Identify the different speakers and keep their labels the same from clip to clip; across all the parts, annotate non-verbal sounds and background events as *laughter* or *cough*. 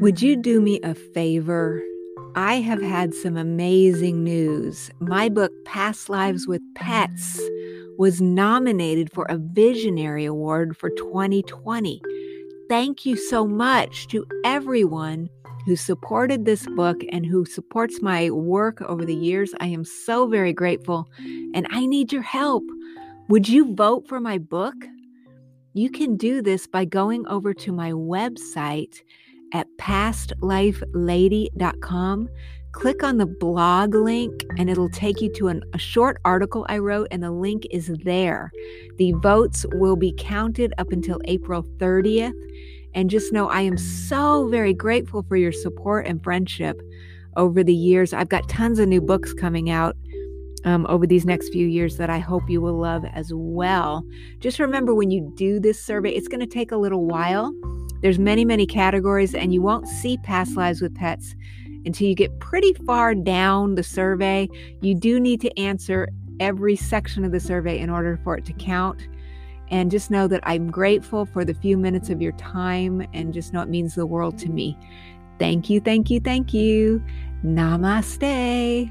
Speaker 1: Would you do me a favor? I have had some amazing news. My book, Past Lives with Pets, was nominated for a Visionary Award for 2020. Thank you so much to everyone who supported this book and who supports my work over the years. I am so very grateful and I need your help. Would you vote for my book? You can do this by going over to my website at pastlifelady.com. Click on the blog link and it'll take you to an, a short article I wrote, and the link is there. The votes will be counted up until April 30th. And just know I am so very grateful for your support and friendship over the years. I've got tons of new books coming out um, over these next few years that I hope you will love as well. Just remember when you do this survey, it's going to take a little while. There's many, many categories, and you won't see past lives with pets until you get pretty far down the survey. You do need to answer every section of the survey in order for it to count. And just know that I'm grateful for the few minutes of your time and just know it means the world to me. Thank you, thank you, thank you. Namaste.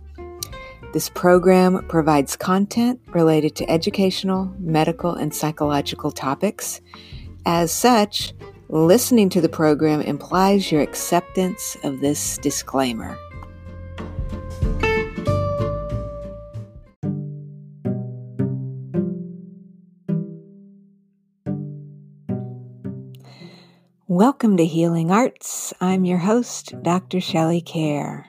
Speaker 1: This program provides content related to educational, medical, and psychological topics. As such, listening to the program implies your acceptance of this disclaimer. Welcome to Healing Arts. I'm your host, Dr. Shelley Kaehr.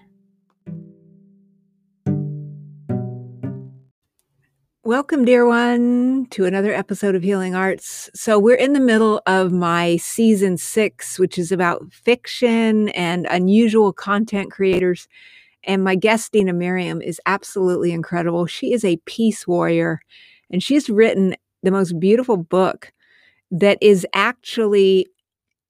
Speaker 1: Welcome, dear one, to another episode of Healing Arts. So, we're in the middle of my season six, which is about fiction and unusual content creators. And my guest, Dena Merriam, is absolutely incredible. She is a peace warrior, and she's written the most beautiful book that is actually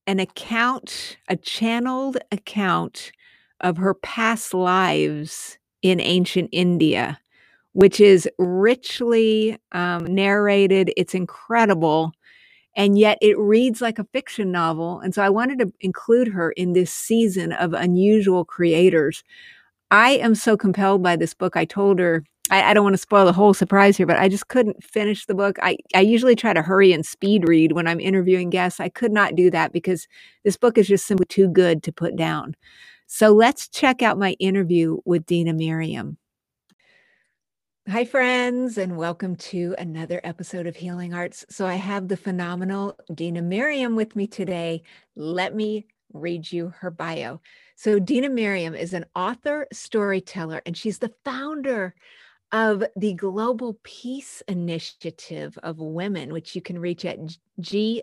Speaker 1: an account, a channeled account of her past lives in ancient India which is richly um, narrated. It's incredible. And yet it reads like a fiction novel. And so I wanted to include her in this season of unusual creators. I am so compelled by this book. I told her, I, I, don't want to spoil the whole surprise here, but I just couldn't finish the book. I, I usually try to hurry and speed read when I'm interviewing guests. I could not do that because this book is just simply too good to put down. So let's check out my interview with Dena Merriam. Hi, friends, and welcome to another episode of Healing Arts. So, I have the phenomenal Dena Merriam with me today. Let me read you her bio. So, Dena Merriam is an author, storyteller, and she's the founder of the Global Peace Initiative of Women, which you can reach at gpiw.org.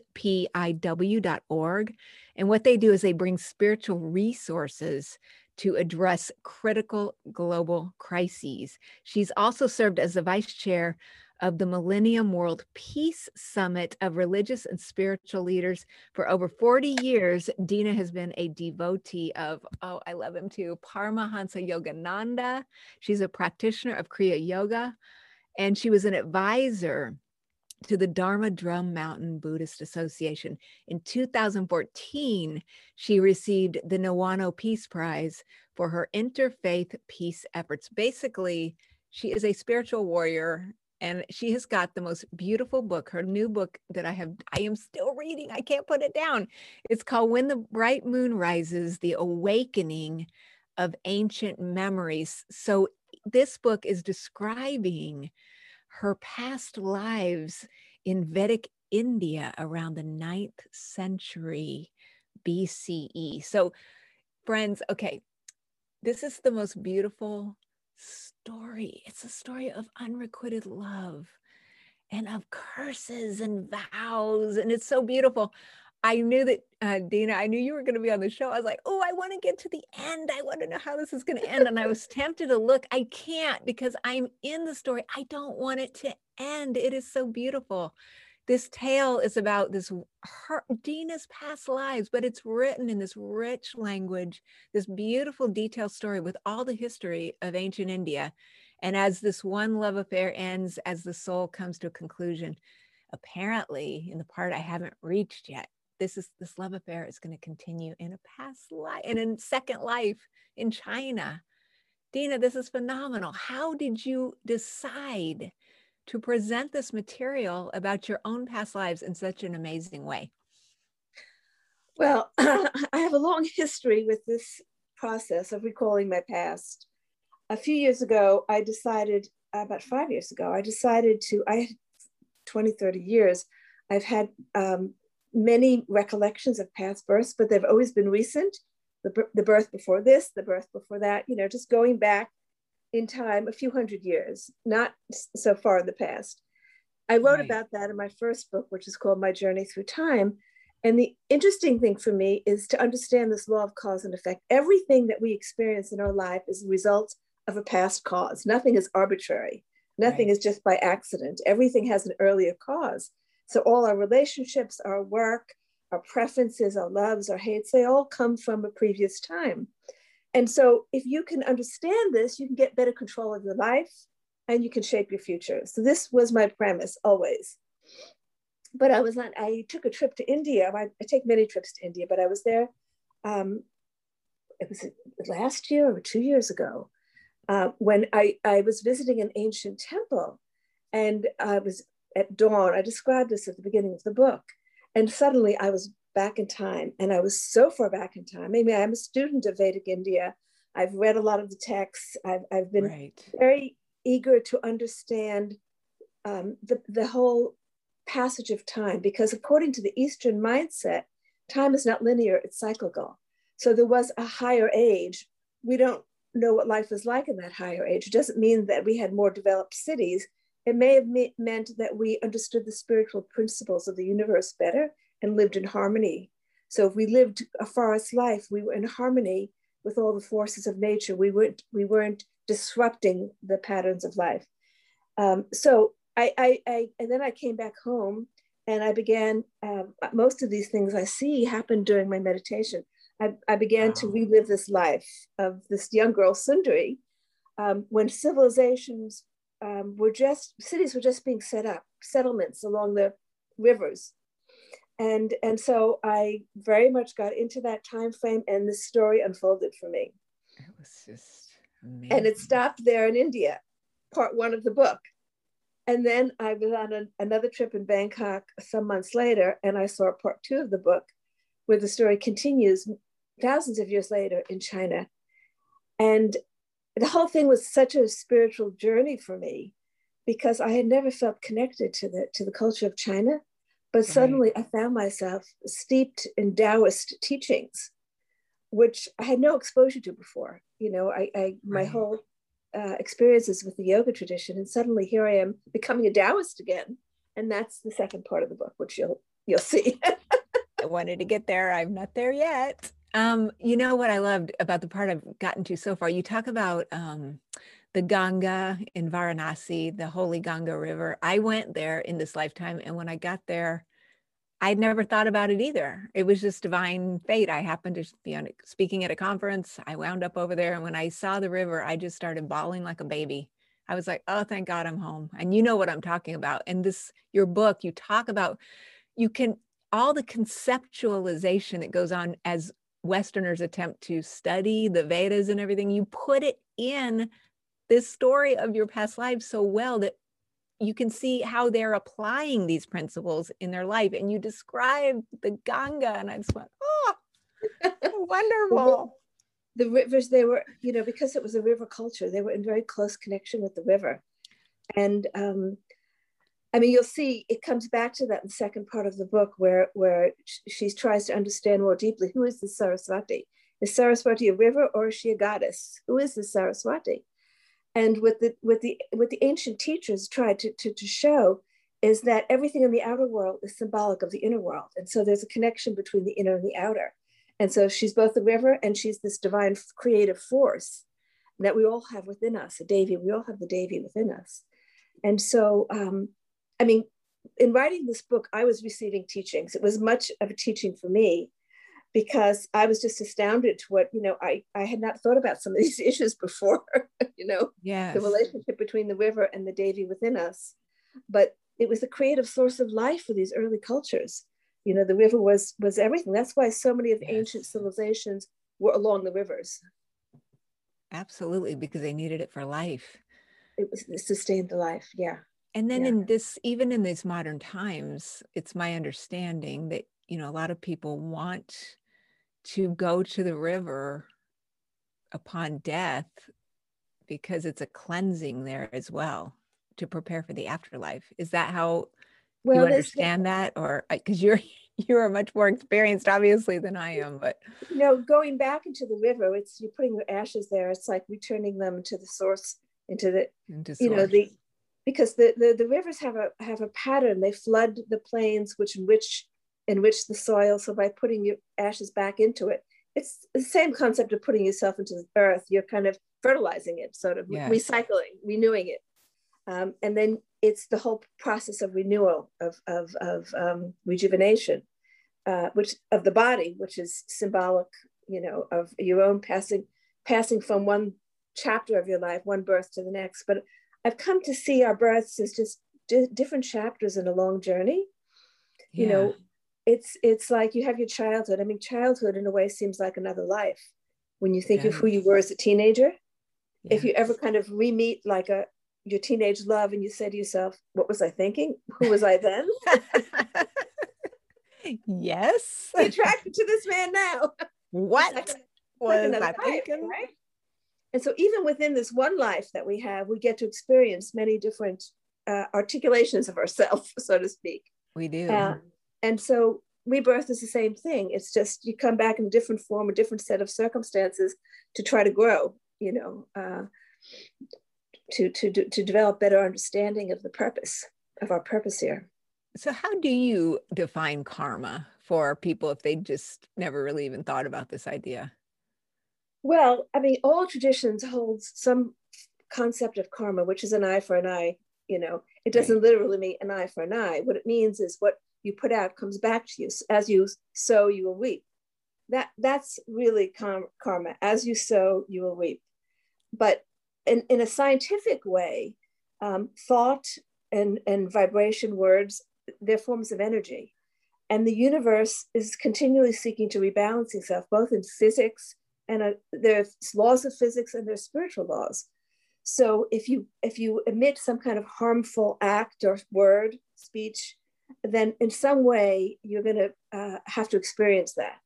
Speaker 1: And what they do is they bring spiritual resources to address critical global crises. She's also served as the vice chair of the Millennium World Peace Summit of Religious and Spiritual Leaders. For over 40 years, Dena has been a devotee of, oh, I love him too, Paramahansa Yogananda. She's a practitioner of Kriya Yoga, and she was an advisor to the Dharma Drum Mountain Buddhist Association. In 2014, she received the Niwano Peace Prize for her interfaith peace efforts. Basically, she is a spiritual warrior and she has got the most beautiful book her new book that i have i am still reading i can't put it down it's called when the bright moon rises the awakening of ancient memories so this book is describing her past lives in Vedic India around the ninth century BCE. So, friends, okay, this is the most beautiful story. It's a story of unrequited love. and of curses and vows. And it's so beautiful. I knew that, uh, Dena, I knew you were going to be on the show. I was like, oh, I want to get to the end. I want to know how this is going to end. And I was tempted to look. I can't because I'm in the story. I don't want it to end. It is so beautiful. This tale is about this her, Dena's past lives, but it's written in this rich language, this beautiful detailed story with all the history of ancient India. And as this one love affair ends, as the soul comes to a conclusion, apparently in the part I haven't reached yet, this is this love affair is going to continue in a past life and in second life in China. Dena, this is phenomenal. How did you decide to present this material about your own past lives in such an amazing way?
Speaker 2: Well, *clears throat* I have a long *laughs* history with this process of recalling my past. A few years ago, I decided, about five years ago, I decided to, I had 20, 30 years, I've had um, many recollections of past births, but they've always been recent. The, the birth before this, the birth before that, you know, just going back in time a few hundred years, not so far in the past. I wrote right. about that in my first book, which is called My Journey Through Time. And the interesting thing for me is to understand this law of cause and effect. Everything that we experience in our life is a result of a past cause. Nothing is arbitrary, nothing right. is just by accident. Everything has an earlier cause. So all our relationships, our work, our preferences, our loves, our hates, they all come from a previous time. And so if you can understand this, you can get better control of your life and you can shape your future. So this was my premise always. But I was not, I took a trip to India. I, I take many trips to India, but I was there, um, it was last year or two years ago, uh, when I, I was visiting an ancient temple and I was at dawn. I described this at the beginning of the book. And suddenly I was back in time. And I was so far back in time. I mean, I'm a student of Vedic India. I've read a lot of the texts. I've, I've been right. very eager to understand um, the, the whole passage of time because according to the Eastern mindset, time is not linear, it's cyclical. So there was a higher age. We don't know what life was like in that higher age. It doesn't mean that we had more developed cities. It may have me- meant that we understood the spiritual principles of the universe better and lived in harmony. So if we lived a forest life, we were in harmony with all the forces of nature. We weren't, we weren't disrupting the patterns of life. Um, so I, I, I, and then I came back home and I began, um, most of these things I see happen during my meditation. I, I began wow. to relive this life of this young girl, Sundari, um, when civilizations um, were just cities were just being set up, settlements along the rivers, and and so I very much got into that time frame, and the story unfolded for me.
Speaker 1: It was just amazing.
Speaker 2: and it stopped there in India, part one of the book, and then I was on a, another trip in Bangkok some months later, and I saw part two of the book, where the story continues thousands of years later in China, and the whole thing was such a spiritual journey for me because I had never felt connected to the to the culture of China, but suddenly I found myself steeped in Taoist teachings, which I had no exposure to before. You know, I, I my right. whole uh, experiences with the yoga tradition, and suddenly here I am becoming a Taoist again, and that's the second part of the book, which you'll you'll see. *laughs*
Speaker 1: I wanted to get there. I'm not there yet. Um, you know what I loved about the part I've gotten to so far? You talk about um, the Ganga in Varanasi, the holy Ganga River. I went there in this lifetime, and when I got there, I'd never thought about it either. It was just divine fate. I happened to be on speaking at a conference. I wound up over there, and when I saw the river, I just started bawling like a baby. I was like, "Oh, thank God I'm home." And you know what I'm talking about. In this your book, you talk about you can all the conceptualization that goes on as Westerners attempt to study the Vedas and everything, you put it in this story of your past lives so well that you can see how they're applying these principles in their life. And you describe the Ganga, and I just went, oh, *laughs* wonderful.
Speaker 2: the rivers, they were, you know, because it was a river culture, they were in very close connection with the river. And um, I mean, you'll see it comes back to that in the second part of the book where, where she tries to understand more deeply who is the Saraswati? Is Saraswati a river or is she a goddess? Who is the Saraswati? And what the, with the, what the ancient teachers tried to, to, to show is that everything in the outer world is symbolic of the inner world. And so there's a connection between the inner and the outer. And so she's both the river and she's this divine creative force that we all have within us, a Devi. We all have the Devi within us. And so, um, I mean, in writing this book, I was receiving teachings. It was much of a teaching for me because I was just astounded to what, you know, I, I had not thought about some of these *laughs* issues before, you know,
Speaker 1: yes.
Speaker 2: the relationship between the river and the Devi within us. But it was the creative source of life for these early cultures. You know, the river was was everything. That's why so many of the yes. ancient civilizations were along the rivers.
Speaker 1: Absolutely, because they needed it for life.
Speaker 2: It was it sustained the life, yeah.
Speaker 1: And then
Speaker 2: yeah.
Speaker 1: in this, even in these modern times, it's my understanding that you know a lot of people want to go to the river upon death because it's a cleansing there as well to prepare for the afterlife. Is that how well, you understand that, or uh, because you're *laughs* you are much more experienced, obviously, than I am. But
Speaker 2: you know, going back into the river, it's you're putting your ashes there. It's like returning them to the source, into the into you know the because the, the the rivers have a have a pattern. They flood the plains, which enrich enrich the soil. So by putting your ashes back into it, it's the same concept of putting yourself into the earth. You're kind of fertilizing it, sort of yes. recycling, renewing it. Um, and then it's the whole process of renewal, of, of, of um, rejuvenation, uh, which of the body, which is symbolic, you know, of your own passing, passing from one chapter of your life, one birth to the next. But I've come to see our births as just different chapters in a long journey. Yeah. You know, it's it's like you have your childhood. I mean, childhood in a way seems like another life when you think yeah. of who you were as a teenager. If you ever kind of re-meet like a your teenage love and you say to yourself, what was I thinking? Who was I then? *laughs*
Speaker 1: yes.
Speaker 2: attracted to this man now.
Speaker 1: What like was I thinking? Right?
Speaker 2: And so even within this one life that we have, we get to experience many different uh, articulations of ourselves, *laughs* so to speak.
Speaker 1: We do.
Speaker 2: Uh, and so rebirth is the same thing. It's just you come back in a different form, a different set of circumstances to try to grow, you know. Uh, to, to, to develop better understanding of the purpose of our purpose here.
Speaker 1: So, how do you define karma for people if they just never really even thought about this idea?
Speaker 2: Well, I mean, all traditions hold some concept of karma, which is an eye for an eye. You know, it doesn't right. literally mean an eye for an eye. What it means is what you put out comes back to you. As you sow, you will reap. That that's really karma. As you sow, you will reap. But in, in a scientific way, um, thought and, and vibration words, they're forms of energy. And the universe is continually seeking to rebalance itself, both in physics and uh, there's laws of physics and there's spiritual laws. So if you if you emit some kind of harmful act or word, speech, then in some way you're going to uh, have to experience that.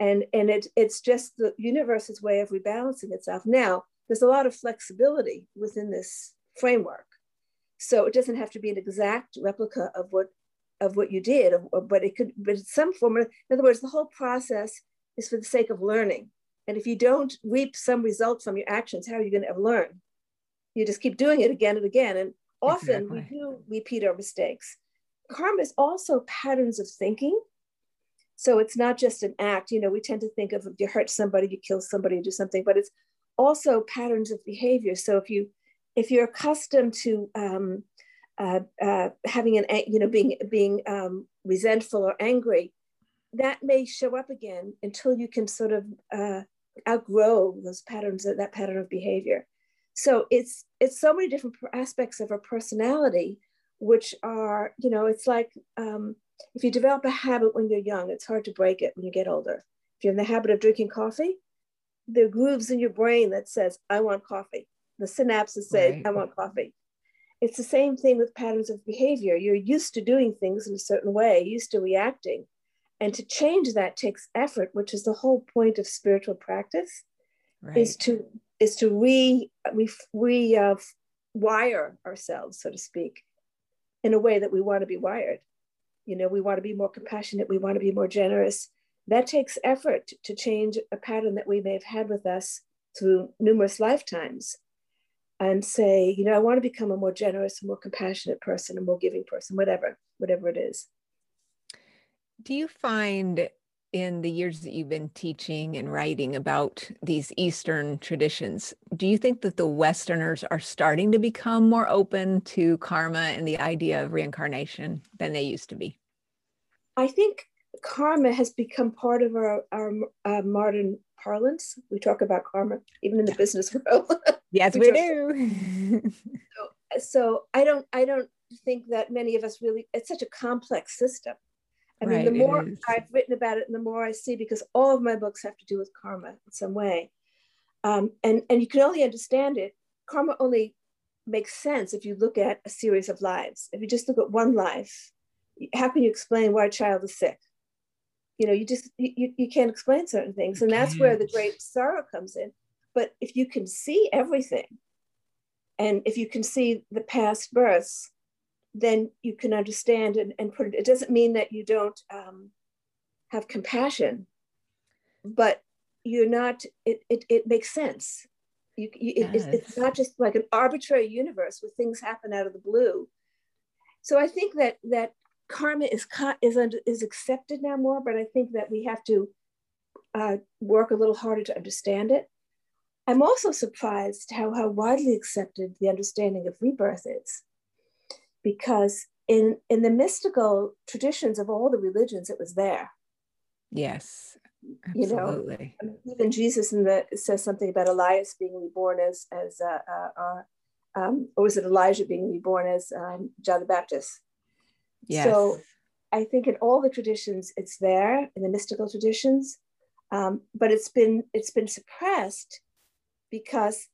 Speaker 2: And and it, it's just the universe's way of rebalancing itself. Now, there's a lot of flexibility within this framework. So it doesn't have to be an exact replica of what of what you did, but it could, but some form. Of, in other words, the whole process is for the sake of learning. And if you don't reap some result from your actions, how are you going to ever learn? You just keep doing it again and again. And often exactly. we do repeat our mistakes. Karma is also patterns of thinking. So it's not just an act. You know, we tend to think of if you hurt somebody, you kill somebody, you do something, but it's also patterns of behavior. So if you if you're accustomed to um, uh, uh, having an you know being being um, resentful or angry, that may show up again until you can sort of uh, outgrow those patterns of that pattern of behavior. So it's it's so many different aspects of our personality, which are you know it's like um, if you develop a habit when you're young, it's hard to break it when you get older. If you're in the habit of drinking coffee, the grooves in your brain that says, I want coffee. The synapses say, right. I want coffee. It's the same thing with patterns of behavior. You're used to doing things in a certain way, used to reacting. And to change that takes effort, which is the whole point of spiritual practice, right. is to is to re, re, re uh, wire ourselves, so to speak, in a way that we want to be wired. You know, we want to be more compassionate, we want to be more generous, that takes effort to change a pattern that we may have had with us through numerous lifetimes. and say, you know, I want to become a more generous, more compassionate person, a more giving person, whatever, whatever it is.
Speaker 1: Do you find in the years that you've been teaching and writing about these Eastern traditions, do you think that the Westerners are starting to become more open to karma and the idea of reincarnation than they used to be?
Speaker 2: I think karma has become part of our, our uh, modern parlance. We talk about karma even in the business world. *laughs*
Speaker 1: yes, we, we do. *laughs*
Speaker 2: so, so I don't I don't think that many of us really it's such a complex system I mean, the more I've written about it, and the more I see, because all of my books have to do with karma in some way. Um, and, and you can only understand it. Karma only makes sense if you look at a series of lives. If you just look at one life, how can you explain why a child is sick? You know, you just, you, you can't explain certain things. And that's where the great sorrow comes in. But if you can see everything, and if you can see the past births, then you can understand and, and put it. It doesn't mean that you don't um, have compassion, but you're not. It it, it makes sense. You, you yes. it, it's not just like an arbitrary universe where things happen out of the blue. So I think that that karma is is under, is accepted now more, but I think that we have to uh, work a little harder to understand it. I'm also surprised how, how widely accepted the understanding of rebirth is because in in the mystical traditions of all the religions it was there
Speaker 1: yes absolutely.
Speaker 2: you know even jesus in the says something about elias being reborn as as uh, uh, uh, um, or was it elijah being reborn as um, john the baptist yes. so i think in all the traditions it's there in the mystical traditions um, but it's been it's been suppressed because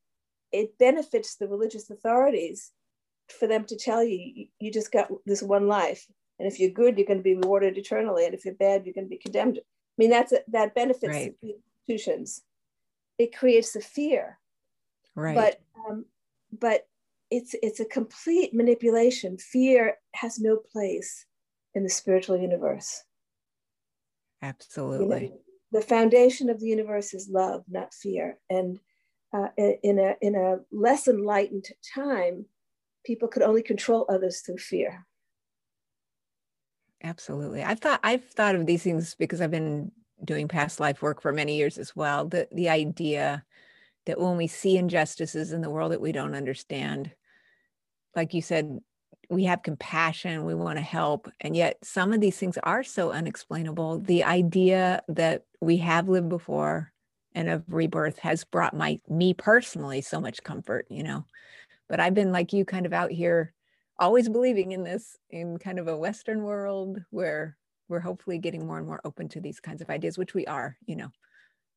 Speaker 2: it benefits the religious authorities for them to tell you you just got this one life. And if you're good you're going to be rewarded eternally. And if you're bad you're going to be condemned. I mean that's a, that benefits right. the institutions. It creates the fear.
Speaker 1: Right.
Speaker 2: But um, but it's it's a complete manipulation. Fear has no place in the spiritual universe.
Speaker 1: Absolutely.
Speaker 2: you know, the foundation of the universe is love not fear. And uh, in a in a less enlightened time people could only control others through fear.
Speaker 1: Absolutely. I've thought I've thought of these things because I've been doing past life work for many years as well. The the idea that when we see injustices in the world that we don't understand, like you said, we have compassion, we want to help, and yet some of these things are so unexplainable. The idea that we have lived before and of rebirth has brought my me personally so much comfort, you know but I've been like you kind of out here always believing in this in kind of a Western world where we're hopefully getting more and more open to these kinds of ideas, which we are, you know,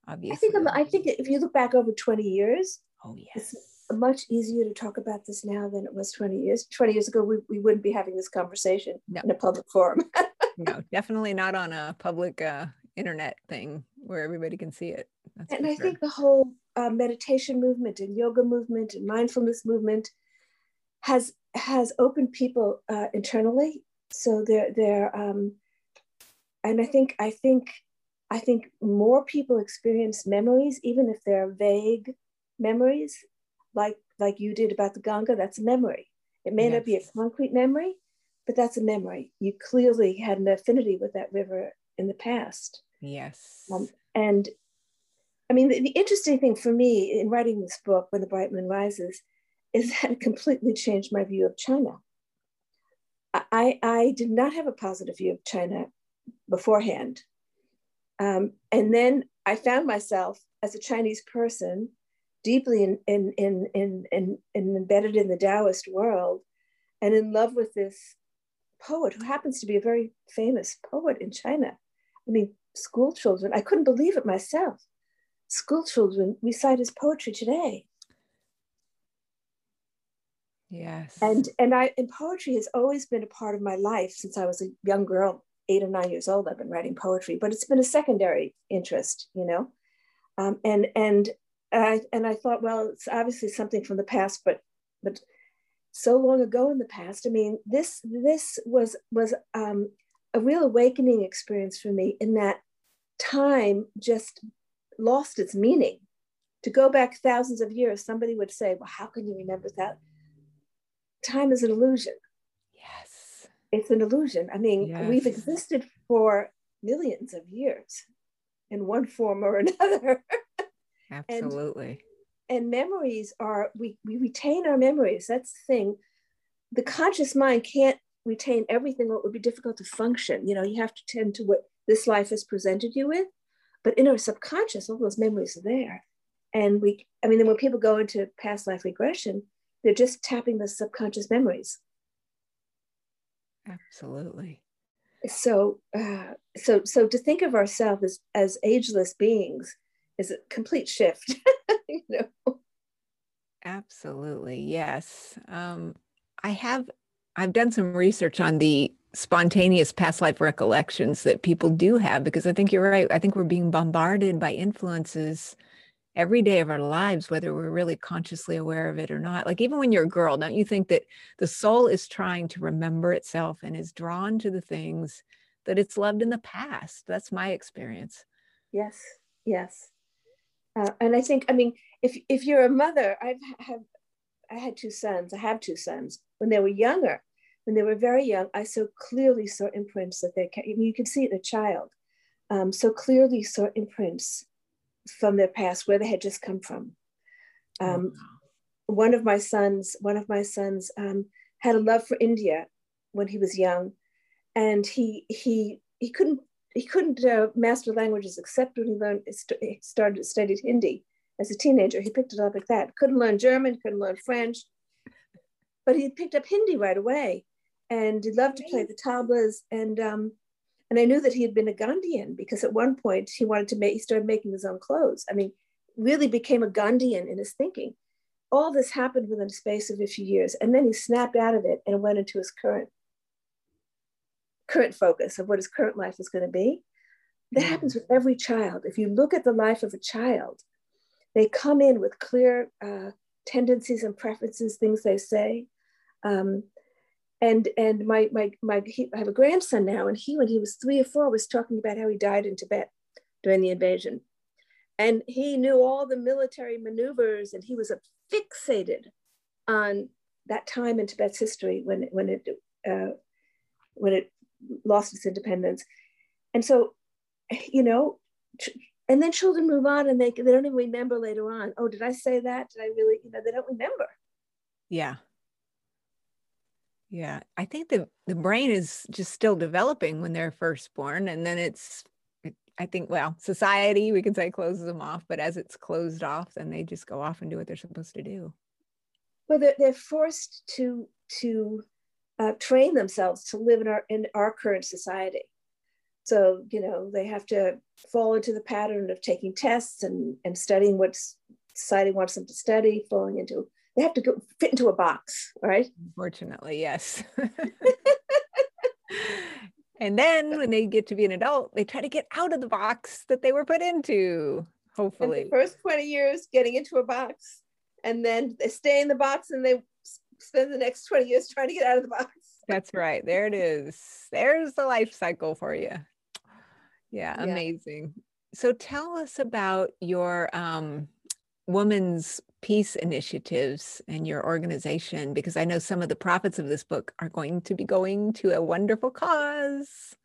Speaker 1: obviously.
Speaker 2: I think, I think if you look back over 20 years,
Speaker 1: oh, yes.
Speaker 2: it's much easier to talk about this now than it was 20 years. 20 years ago, we, we wouldn't be having this conversation no. in a public forum. *laughs*
Speaker 1: no, definitely not on a public uh, internet thing where everybody can see it.
Speaker 2: That's and I sure. think the whole uh, meditation movement and yoga movement and mindfulness movement has has opened people uh, internally. So they're they're um, and I think I think I think more people experience memories, even if they're vague memories, like like you did about the Ganga. That's a memory. It may yes. not be a concrete memory, but that's a memory. You clearly had an affinity with that river in the past.
Speaker 1: Yes.
Speaker 2: Um, and I mean, the, the, interesting thing for me in writing this book, When the Bright Moon Rises, is that it completely changed my view of China. I, I did not have a positive view of China beforehand. Um, and then I found myself as a Chinese person deeply in, in, in, in, in, in embedded in the Taoist world and in love with this poet who happens to be a very famous poet in China. I mean, school children, I couldn't believe it myself school children recite his poetry today.
Speaker 1: Yes.
Speaker 2: And and I and poetry has always been a part of my life since I was a young girl, eight or nine years old. I've been writing poetry, but it's been a secondary interest, you know. Um, and and I and I thought, well, it's obviously something from the past, but but so long ago in the past. I mean, this this was was um, a real awakening experience for me in that time just lost its meaning. to go back thousands of years, somebody would say, Well, how can you remember that? Time is an illusion.
Speaker 1: Yes.
Speaker 2: It's an illusion. I mean, yes. we've existed for millions of years in one form or *laughs* another.
Speaker 1: Absolutely.
Speaker 2: and, and memories are, we, we retain our memories. That's the thing. The conscious mind can't retain everything or it would be difficult to function. You know, you have to tend to what this life has presented you with. But in our subconscious, all those memories are there. And we, I mean, then when people go into past life regression, they're just tapping the subconscious memories.
Speaker 1: Absolutely.
Speaker 2: So, uh, so, so to think of ourselves as, as ageless beings is a complete shift. *laughs* you know?
Speaker 1: Absolutely, yes. Um, I have, I've done some research on the spontaneous past life recollections that people do have because I think you're right. I think we're being bombarded by influences every day of our lives, whether we're really consciously aware of it or not. Like even when you're a girl, don't you think that the soul is trying to remember itself and is drawn to the things that it's loved in the past? That's my experience.
Speaker 2: Yes, yes. Uh, and I think, I mean, if if you're a mother, I've have I had two sons. I have two sons. When they were younger, when they were very young, I so clearly saw imprints that they. You can see it in a child. Um, so clearly saw imprints from their past where they had just come from. Oh, um, one of my sons, one of my sons um, had a love for India when he was young, and he he he couldn't he couldn't uh, master languages except when he learned he started studied Hindi as a teenager. He picked it up like that. Couldn't learn German, couldn't learn French, but he picked up Hindi right away, and he loved to play the tablas and um, and I knew that he had been a Gandhian because at one point he wanted to make, he started making his own clothes. I mean, really became a Gandhian in his thinking. All this happened within a space of a few years. And then he snapped out of it and went into his current, current focus of what his current life is going to be. That yeah. happens with every child. If you look at the life of a child, they come in with clear uh, tendencies and preferences, things they say. Um, and and my my my he, I have a grandson now, and he when he was three or four was talking about how he died in Tibet during the invasion, and he knew all the military maneuvers, and he was fixated on that time in Tibet's history when when it uh, when it lost its independence, and so you know. And then children move on and they, they don't even remember later on. Oh, did I say that? Did I really, you know, they don't remember.
Speaker 1: Yeah. Yeah, I think the the brain is just still developing when they're first born, and then it's, I think, well, society we can say closes them off, but as it's closed off, then they just go off and do what they're supposed to do.
Speaker 2: Well, they're, they're forced to to uh, train themselves to live in our in our current society. So you know they have to fall into the pattern of taking tests and and studying what society wants them to study, falling into they have to go fit into a box, right?
Speaker 1: Unfortunately, yes. *laughs* and then when they get to be an adult, they try to get out of the box that they were put into. Hopefully,
Speaker 2: the first 20 years getting into a box, and then they stay in the box and they spend the next 20 years trying to get out of the box. *laughs*
Speaker 1: That's right. There it is. There's the life cycle for you. Yeah, yeah. amazing. So tell us about your um, women's peace initiatives and your organization because I know some of the profits of this book are going to be going to a wonderful cause.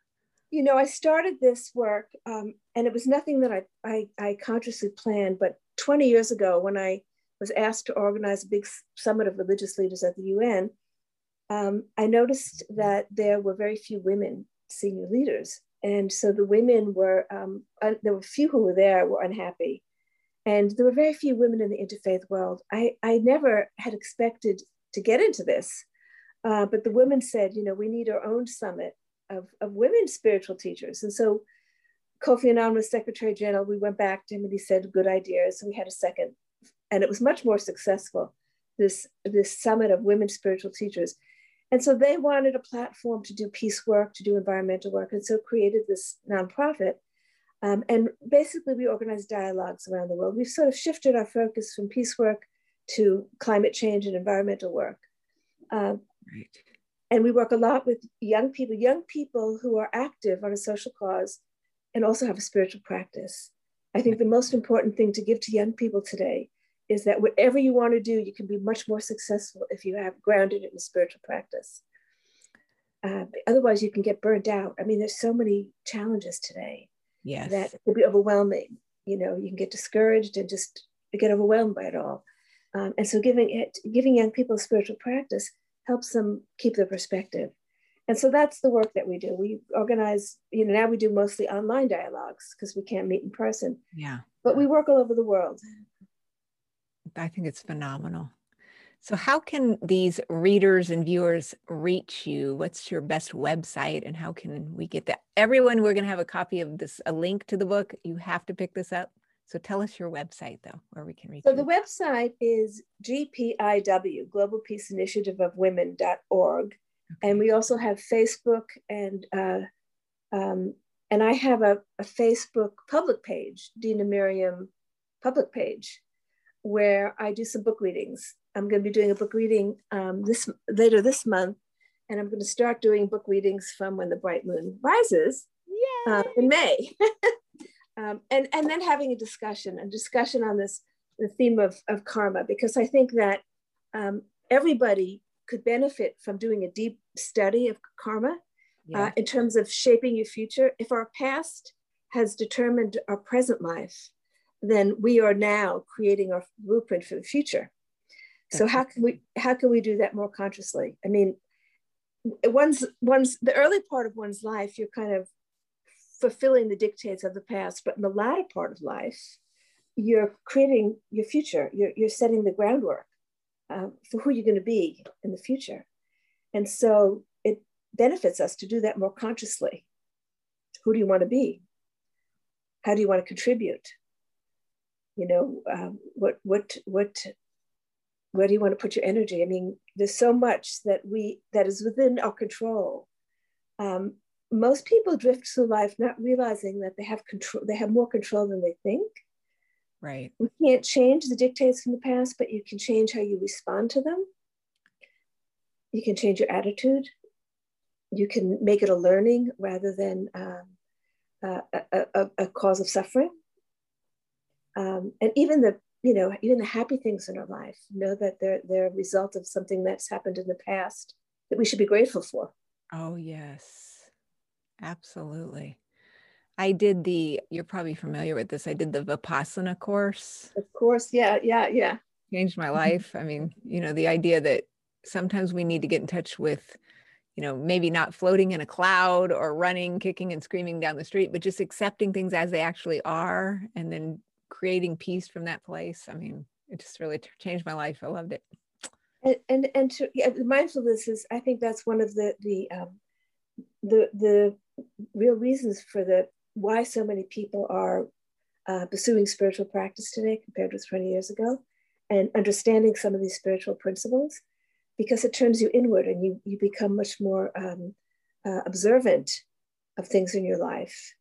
Speaker 2: You know, I started this work um, and it was nothing that I, I, I consciously planned, but 20 years ago when I was asked to organize a big summit of religious leaders at the UN, um, I noticed that there were very few women senior leaders. And so the women were, um, un- there were few who were there were unhappy and there were very few women in the interfaith world. I, I never had expected to get into this, uh, but the women said, you know, we need our own summit of, of women spiritual teachers. And so Kofi Annan was Secretary General. We went back to him and he said, good idea. So we had a second, and it was much more successful, this, this summit of women spiritual teachers. And so they wanted a platform to do peace work, to do environmental work, and so created this nonprofit um, and basically, we organize dialogues around the world. We've sort of shifted our focus from peace work to climate change and environmental work. Um, right. And we work a lot with young people, young people who are active on a social cause and also have a spiritual practice. I think the most important thing to give to young people today is that whatever you want to do, you can be much more successful if you have grounded it in spiritual practice. Uh, otherwise, you can get burned out. I mean, there's so many challenges today
Speaker 1: yes.
Speaker 2: that can be overwhelming. You know, you can get discouraged and just get overwhelmed by it all. Um, and so, giving it, giving young people spiritual practice helps them keep their perspective. And so that's the work that we do. We organize, you know, now we do mostly online dialogues because we can't meet in person.
Speaker 1: Yeah.
Speaker 2: But we work all over the world.
Speaker 1: I think it's phenomenal. So, how can these readers and viewers reach you? What's your best website, and how can we get that? Everyone, we're going to have a copy of this, a link to the book. You have to pick this up. So, tell us your website, though, where we can reach
Speaker 2: so
Speaker 1: you.
Speaker 2: the website is GPIW, Global Peace Initiative of Women.org. Okay. And we also have Facebook and uh, um, and I have a, a Facebook public page, Dena Merriam public page where I do some book readings. I'm going to be doing a book reading um, this later this month, and I'm going to start doing book readings from when the bright moon rises uh, in May, *laughs* um, and and then having a discussion, a discussion on this the theme of, of karma, because I think that um, everybody could benefit from doing a deep study of karma uh, yeah. uh, in terms of shaping your future. If our past has determined our present life, then we are now creating our blueprint for the future. So how can we how can we do that more consciously? I mean, one's one's the early part of one's life, you're kind of fulfilling the dictates of the past, but in the latter part of life, you're creating your future. You're you're setting the groundwork uh, for who you're going to be in the future, and so it benefits us to do that more consciously. Who do you want to be? How do you want to contribute? you know um, what what what where do you want to put your energy? I mean there's so much that we that is within our control. Um, most people drift through life not realizing that they have control they have more control than they think.
Speaker 1: Right.
Speaker 2: We can't change the dictates from the past but you can change how you respond to them. You can change your attitude. You can make it a learning rather than um, uh, a, a, a cause of suffering. Um, and even the you know even the happy things in our life know that they're they're a result of something that's happened in the past that we should be grateful for.
Speaker 1: Oh yes. Absolutely. I did the you're probably familiar with this i did the vipassana course.
Speaker 2: Of course. Yeah yeah yeah.
Speaker 1: Changed my mm-hmm. life. I mean you know the idea that sometimes we need to get in touch with you know maybe not floating in a cloud or running kicking and screaming down the street but just accepting things as they actually are and then creating peace from that place. I mean, it just really changed my life. I loved it.
Speaker 2: And and, and to, yeah, mindfulness is, I think that's one of the the um, the the real reasons for the why so many people are uh, pursuing spiritual practice today compared with 20 years ago, and understanding some of these spiritual principles, because it turns you inward and you you become much more um, uh, observant of things in your life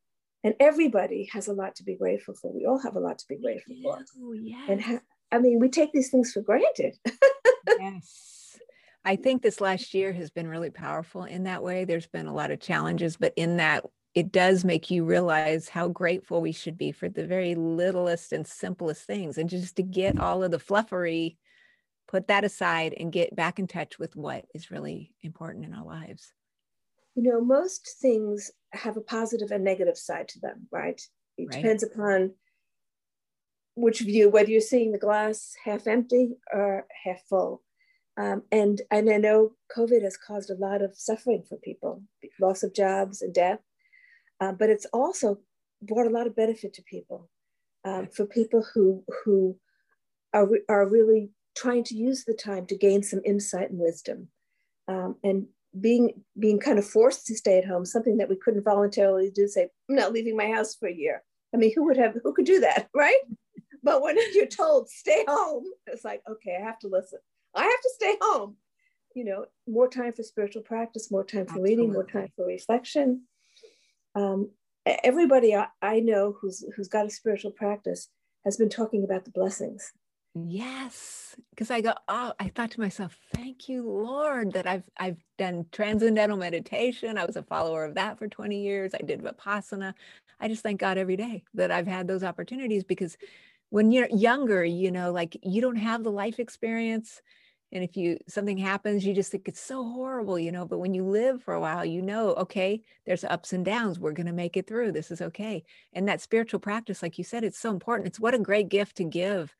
Speaker 2: and everybody has a lot to be grateful for. We all have a lot to be grateful for.
Speaker 1: Oh, yes.
Speaker 2: And ha- I mean, we take these things for granted. *laughs*
Speaker 1: yes. I think this last year has been really powerful in that way. There's been a lot of challenges, but in that, it does make you realize how grateful we should be for the very littlest and simplest things. And just to get all of the fluffery, put that aside and get back in touch with what is really important in our lives
Speaker 2: you know, most things have a positive and negative side to them, right? It right. depends upon which view, whether you're seeing the glass half empty or half full. Um, and, and I know COVID has caused a lot of suffering for people, loss of jobs and death, uh, but it's also brought a lot of benefit to people. Um, for people who, who are, are really trying to use the time to gain some insight and wisdom um, and being being kind of forced to stay at home, something that we couldn't voluntarily do, say, I'm not leaving my house for a year. I mean, who would have who could do that, *laughs* right? But when *laughs* you're told stay home, it's like, okay, I have to listen. I have to stay home. You know, more time for spiritual practice, more time for Absolutely. reading, more time for reflection. Um, everybody I, I know who's who's got a spiritual practice has been talking about the blessings
Speaker 1: Yes, because I go, oh, I thought to myself, thank you, Lord, that I've I've done transcendental meditation. I was a follower of that for 20 years. I did Vipassana. I just thank God every day that I've had those opportunities because when you're younger, you know, like you don't have the life experience. And if you something happens, you just think it's so horrible, you know. But when you live for a while, you know, okay, there's ups and downs. We're gonna make it through. This is okay. And that spiritual practice, like you said, it's so important. It's what a great gift to give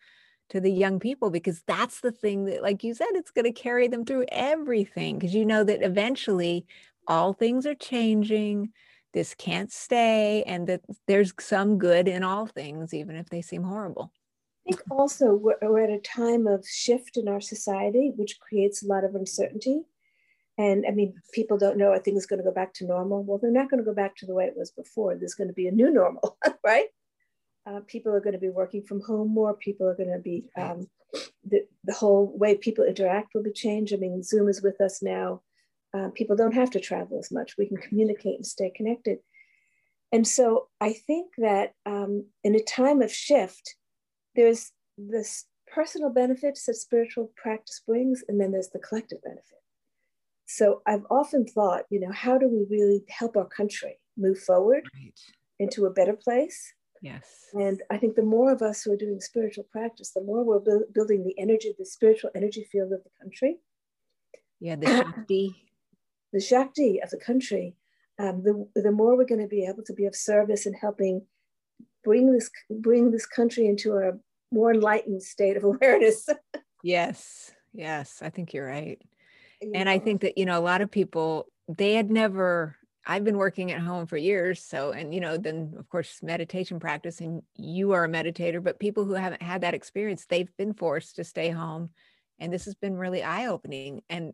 Speaker 1: to the young people because that's the thing that like you said it's going to carry them through everything because you know that eventually all things are changing this can't stay and that there's some good in all things even if they seem horrible.
Speaker 2: I think also we're, we're at a time of shift in our society which creates a lot of uncertainty. And i mean people don't know are things going to go back to normal? Well they're not going to go back to the way it was before. There's going to be a new normal *laughs* right uh, people are going to be working from home more. People are going to be, um, the, the whole way people interact will be changed. I mean, Zoom is with us now. Uh, people don't have to travel as much. We can communicate and stay connected. And so I think that um, in a time of shift, there's this personal benefits that spiritual practice brings, and then there's the collective benefit. So I've often thought, you know, how do we really help our country move forward right. into a better place?
Speaker 1: Yes.
Speaker 2: And I think the more of us who are doing spiritual practice, the more we're bu- building the energy, the spiritual energy field of the country.
Speaker 1: Yeah, the *clears throat* Shakti.
Speaker 2: the Shakti of the country. Um, the, the more we're going to be able to be of service and helping bring this bring this country into a more enlightened state of *laughs* awareness.
Speaker 1: yes, yes, I think you're right. And I think that, you know, a lot of people, they had never I've been working at home for years. So, and you know, then of course, meditation practice, and you are a meditator, but people who haven't had that experience, they've been forced to stay home. And this has been really eye opening. And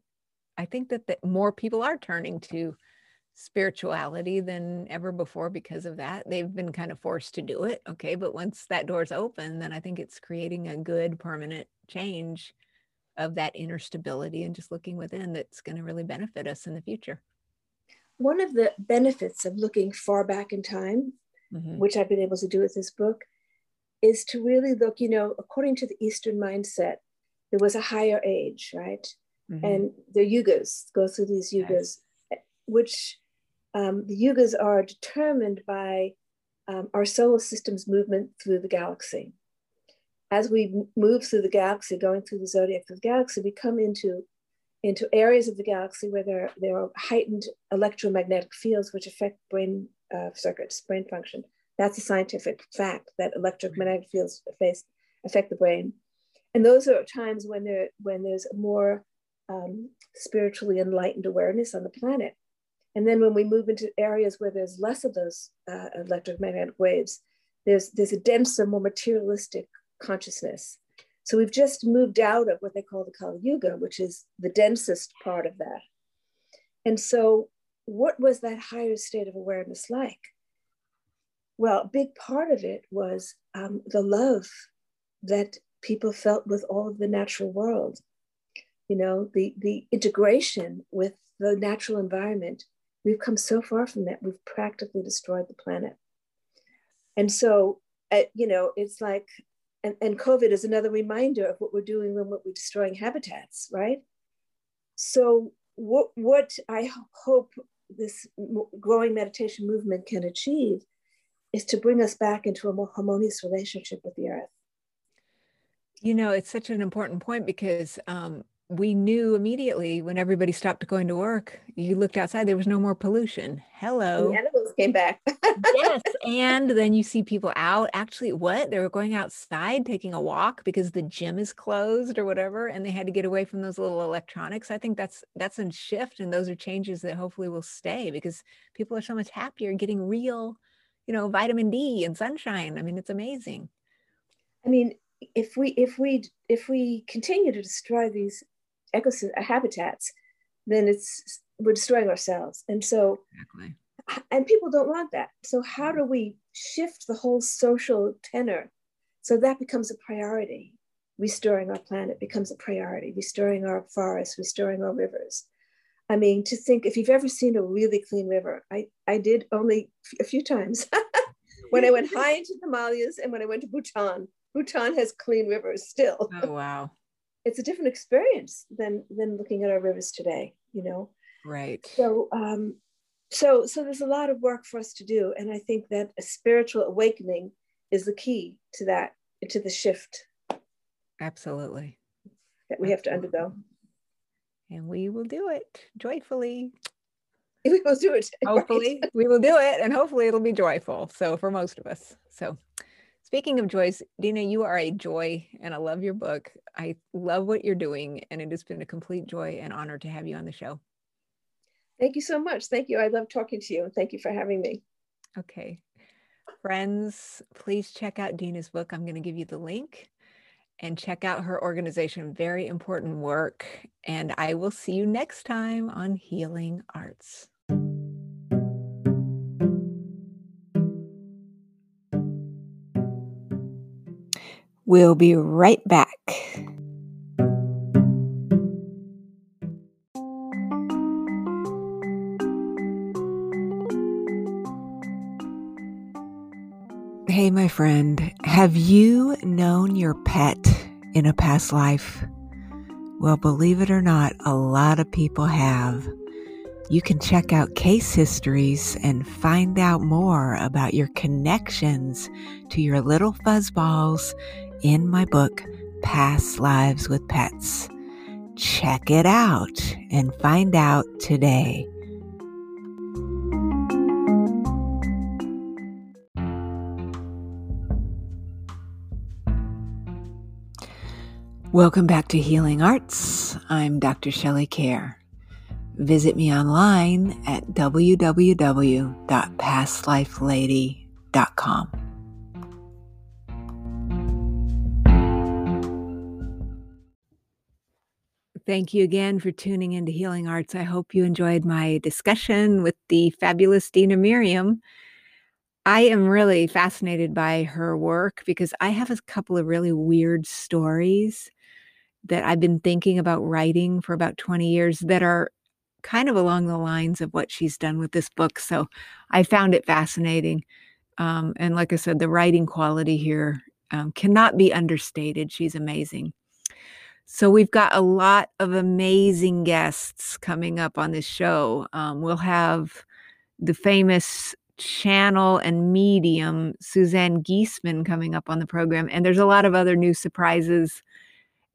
Speaker 1: I think that, that more people are turning to spirituality than ever before because of that. They've been kind of forced to do it. Okay. But once that door's open, then I think it's creating a good permanent change of that inner stability and just looking within that's going to really benefit us in the future
Speaker 2: one of the benefits of looking far back in time, mm-hmm. which I've been able to do with this book, is to really look, you know, according to the Eastern mindset, there was a higher age, right? Mm-hmm. And the yugas go through these yugas, yes. which um, the yugas are determined by um, our solar system's movement through the galaxy. As we move through the galaxy, going through the zodiac of the galaxy, we come into into areas of the galaxy where there, there are heightened electromagnetic fields which affect brain uh, circuits, brain function. That's a scientific fact that electromagnetic fields affect, affect the brain. And those are times when, there, when there's a more um, spiritually enlightened awareness on the planet. And then when we move into areas where there's less of those uh, electromagnetic waves, there's, there's a denser, more materialistic consciousness. So we've just moved out of what they call the Kali Yuga, which is the densest part of that. And so, what was that higher state of awareness like? Well, a big part of it was um, the love that people felt with all of the natural world. You know, the, the integration with the natural environment. We've come so far from that, we've practically destroyed the planet. And so, uh, you know, it's like and, and COVID is another reminder of what we're doing when we're destroying habitats, right? So what, what I hope this growing meditation movement can achieve is to bring us back into a more harmonious relationship with the earth.
Speaker 1: You know, it's such an important point because um, we knew immediately when everybody stopped going to work, you looked outside, there was no more pollution. Oh, Hello.
Speaker 2: The animals came back.
Speaker 1: yes. *laughs* And then you see people out. Actually, what? They were going outside taking a walk because the gym is closed or whatever. And they had to get away from those little electronics. I think that's that's a shift. And those are changes that hopefully will stay because people are so much happier getting real, you know, vitamin D and sunshine. I mean, it's amazing.
Speaker 2: I mean, if we if we if we continue to destroy these ecosystem habitats, then it's we're destroying ourselves. And so, exactly. and people don't want that. So how do we shift the whole social tenor so that becomes a priority? Restoring our planet becomes a priority. Restoring our forests, restoring our rivers. I mean, to think if you've ever seen a really clean river, I, I did only a few times *laughs* when I went high into the Himalayas and when I went to Bhutan, Bhutan has clean rivers still.
Speaker 1: Oh wow.
Speaker 2: It's a different experience than than looking at our rivers today, you know.
Speaker 1: Right.
Speaker 2: So um so so there's a lot of work for us to do and I think that a spiritual awakening is the key to that to the shift.
Speaker 1: Absolutely.
Speaker 2: That we have to undergo.
Speaker 1: And we will do it joyfully. *laughs*
Speaker 2: We will do it.
Speaker 1: Hopefully, right. we will do it, and hopefully, it'll be joyful. So, for most of us. So, Speaking of joys, Dena, you are a joy and I love your book. I love what you're doing, and it has been a complete joy and honor to have you on the show.
Speaker 2: Thank you so much. Thank you. I love talking to you, and thank you for having me.
Speaker 1: Okay. Friends, please check out Dena's book. I'm going to give you the link and check out her organization. Very important work. And I will see you next time on Healing Arts. We'll be right back. Hey, my friend, have you known your pet in a past life? Well, believe it or not, a lot of people have. You can check out case histories and find out more about your connections to your little fuzzballs in my book, Past Lives with Pets. Check it out and find out today. Welcome back to Healing Arts. I'm Dr. Shelley Kaehr. Visit me online at www.pastlifelady.com. Thank you again for tuning into Healing Arts. I hope you enjoyed my discussion with the fabulous Dena Merriam. I am really fascinated by her work because I have a couple of really weird stories that I've been thinking about writing for about 20 years that are kind of along the lines of what she's done with this book. So I found it fascinating. Um, and like I said, the writing quality here um, cannot be understated. She's amazing. So we've got a lot of amazing guests coming up on this show. Um, we'll have the famous channel and medium Suzanne Giesemann coming up on the program, and there's a lot of other new surprises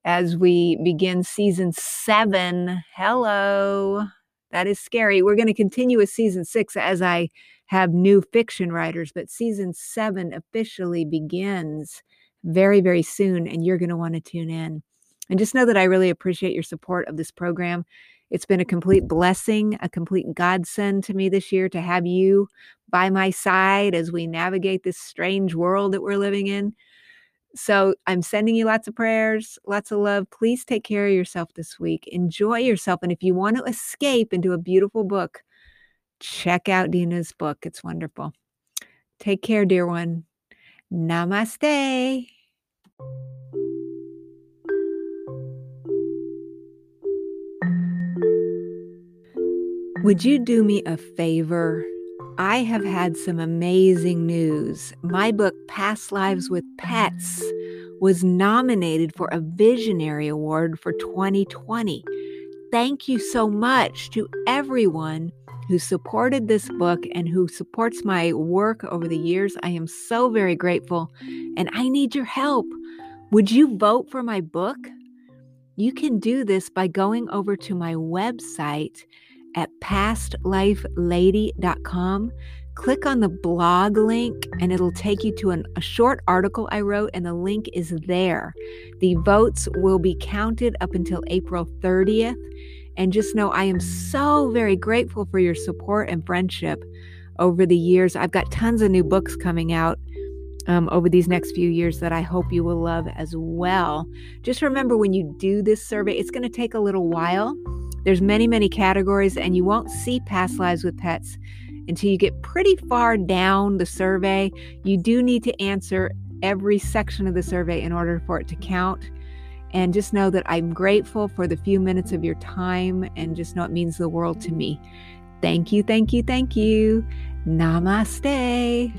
Speaker 1: as we begin season seven. Hello, that is scary. We're going to continue with season six as I have new fiction writers, but season seven officially begins very, very soon, and you're going to want to tune in. And just know that I really appreciate your support of this program. It's been a complete blessing, a complete godsend to me this year to have you by my side as we navigate this strange world that we're living in. So I'm sending you lots of prayers, lots of love. Please take care of yourself this week. Enjoy yourself. And if you want to escape into a beautiful book, check out Dena's book. It's wonderful. Take care, dear one. Namaste. Would you do me a favor? I have had some amazing news. My book, Past Lives with Pets, was nominated for a Visionary Award for 2020. Thank you so much to everyone who supported this book and who supports my work over the years. I am so very grateful and I need your help. Would you vote for my book? You can do this by going over to my website at pastlifelady.com. Click on the blog link and it'll take you to an, a short article I wrote, and the link is there. The votes will be counted up until April 30th. And just know I am so very grateful for your support and friendship over the years. I've got tons of new books coming out um, over these next few years that I hope you will love as well. Just remember when you do this survey, it's going to take a little while there's many, many categories, and you won't see past lives with pets until you get pretty far down the survey. You do need to answer every section of the survey in order for it to count. And just know that I'm grateful for the few minutes of your time and just know it means the world to me. Thank you, thank you, thank you. Namaste.